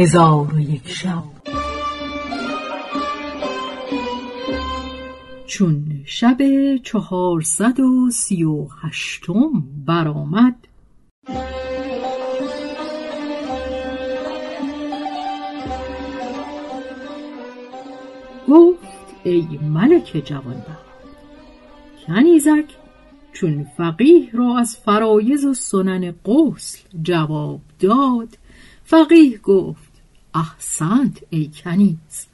هزار و یک شب. چون شب چهارصد و سی و هشتم برآمد گفت ای ملک جوانبخت کنیزک چون فقیه را از فرایز و سنن غسل جواب داد. فقیه گفت احسنت ای کنیز.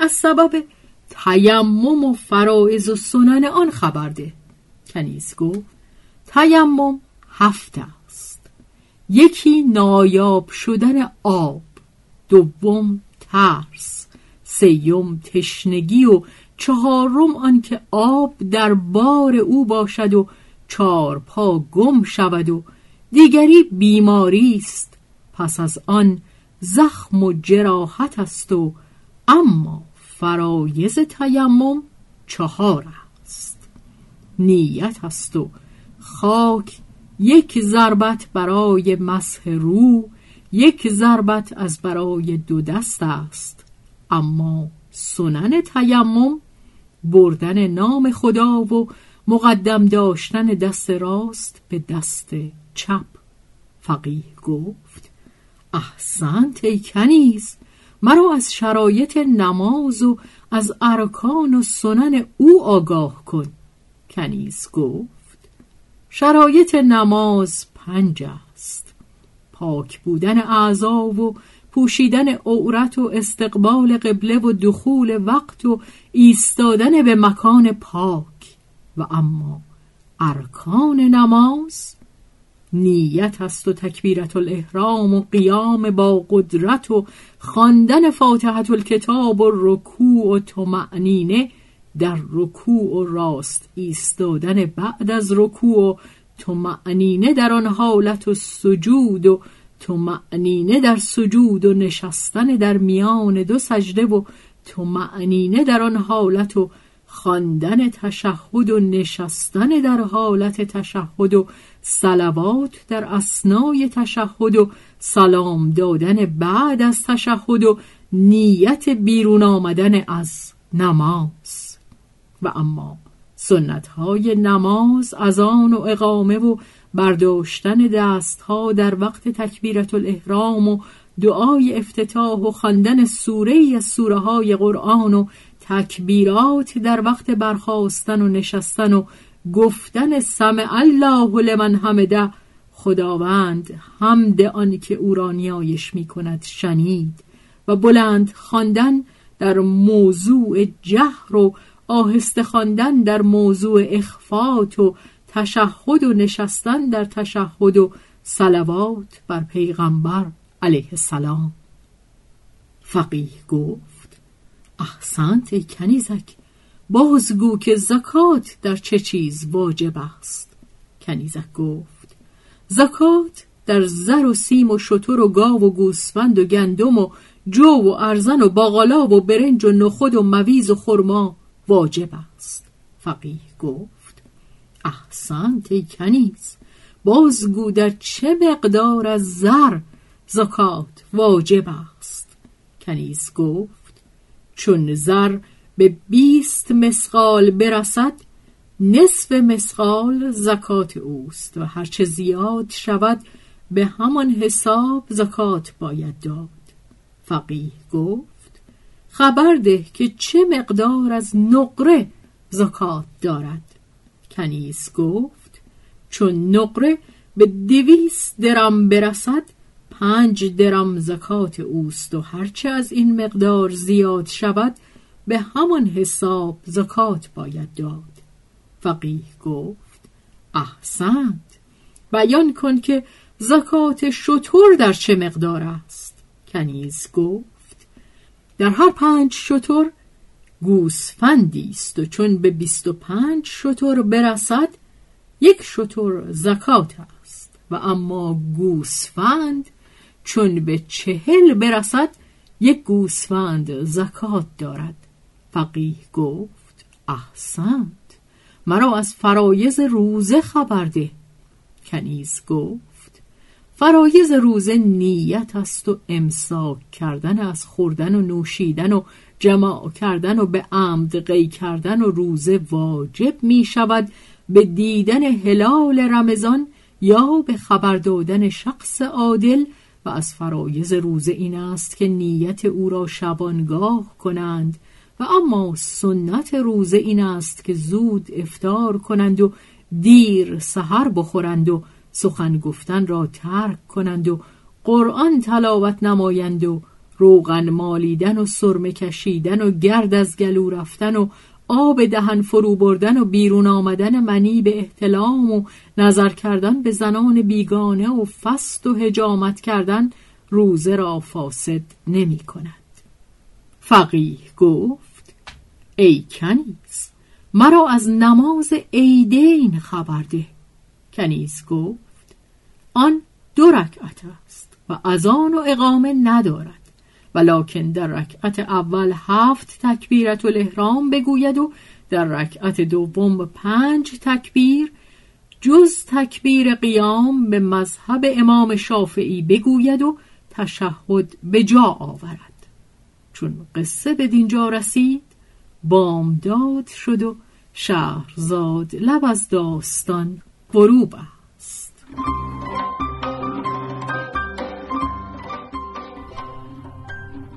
از سبب تیمم و فرایز و سنن آن خبر ده. کنیز گفت تیمم هفت است. یکی نایاب شدن آب دوم ترس سیوم تشنگی و چهارم آنکه آب در بار او باشد و چار پا گم شود و دیگری بیماری است. پس از آن زخم و جراحت است و اما فرایز تیمم چهار است. نیت است و خاک یک ضربت برای مسح رو یک ضربت از برای دو دست است. اما سنن تیمم بردن نام خدا و مقدم داشتن دست راست به دست چپ فقیه گفت. احسنت ای کنیز مرا از شرایط نماز و از ارکان و سنن او آگاه کن. کنیز گفت شرایط نماز پنج است. پاک بودن اعضا و پوشیدن عورت و استقبال قبله و دخول وقت و ایستادن به مکان پاک. و اما ارکان نماز نیت است و تکبیرت الاحرام و قیام با قدرت و خواندن فاتحت الکتاب و رکوع و تمعنینه در رکوع و راست ایستادن بعد از رکوع و تمعنینه در آن حالت و سجود و معنینه در سجود و نشستن در میان دو سجده و معنینه در آن حالت و خواندن تشهد و نشستن در حالت تشهد و سلوات در اسنای تشهد و سلام دادن بعد از تشهد و نیت بیرون آمدن از نماز. و اما سنت های نماز از آن و اقامه و برداشتن دستها در وقت تکبیرت الاحرام و دعای افتتاح و خواندن سوره از سوره های قرآن و تکبیرات در وقت برخواستن و نشستن و گفتن سمع الله لمن حمده خداوند حمد آن که او را نیایش می کند شنید. و بلند خواندن در موضوع جهر و آهسته خواندن در موضوع اخفات و تشهد و نشستن در تشهد و صلوات بر پیغمبر علیه السلام. فقیه گفت احسنت ای کنیزک. بازگو که زکات در چه چیز واجب است. کنیزک گفت زکات در زر و سیم و شتر و گاو و گوسفند و گندم و جو و ارزن و باقالا و برنج و نخود و مویز و خرما واجب است. فقیه گفت احسنت ای کنیز بازگو در چه مقدار از زر زکات واجب است؟ کنیز گفت چون زر به بیست مسقال برسد نصف مسقال زکات اوست و هرچه زیاد شود به همان حساب زکات باید داد. فقیه گفت خبر ده که چه مقدار از نقره زکات دارد. کنیز گفت چون نقره به دویست درم برسد پنج درم زکات اوست و هرچه از این مقدار زیاد شود به همان حساب زکات باید داد. فقیه گفت احسنت. بیان کن که زکات شطور در چه مقدار است؟ کنیز گفت در هر پنج شطور گوسفندی است و چون به بیست و پنج شتر برسد یک شتر زکات است. و اما گوسفند چون به چهل برسد یک گوسفند زکات دارد. فقیه گفت احسنت مرا از فرایز روزه خبر ده. کنیز گفت فرایز روزه نیت است و امساک کردن از خوردن و نوشیدن و جماع کردن و به عمد قی کردن و روزه واجب می شود به دیدن هلال رمضان یا به خبر دادن شخص عادل و از فرایز روزه این است که نیت او را شبانگاه کنند. و اما سنت روزه این است که زود افتار کنند و دیر سحر بخورند و سخن گفتن را ترک کنند و قرآن تلاوت نمایند و روغن مالیدن و سرمه کشیدن و گرد از گلو رفتن و آب دهن فرو بردن و بیرون آمدن منی به احتلام و نظر کردن به زنان بیگانه و فست و هجامت کردن روزه را فاسد نمی کند. فقیه گفت ای کنیز مرا از نماز عیدین خبر ده. کنیز گفت آن دو رکعت است و از آن و اقامه ندارد. ولکن در رکعت اول هفت تکبیرت الاحرام بگوید و در رکعت دوم پنج تکبیر جز تکبیر قیام به مذهب امام شافعی بگوید و تشهد به جا آورد. چون قصه به دینجا رسید بامداد شد و شهرزاد لب از داستان فرو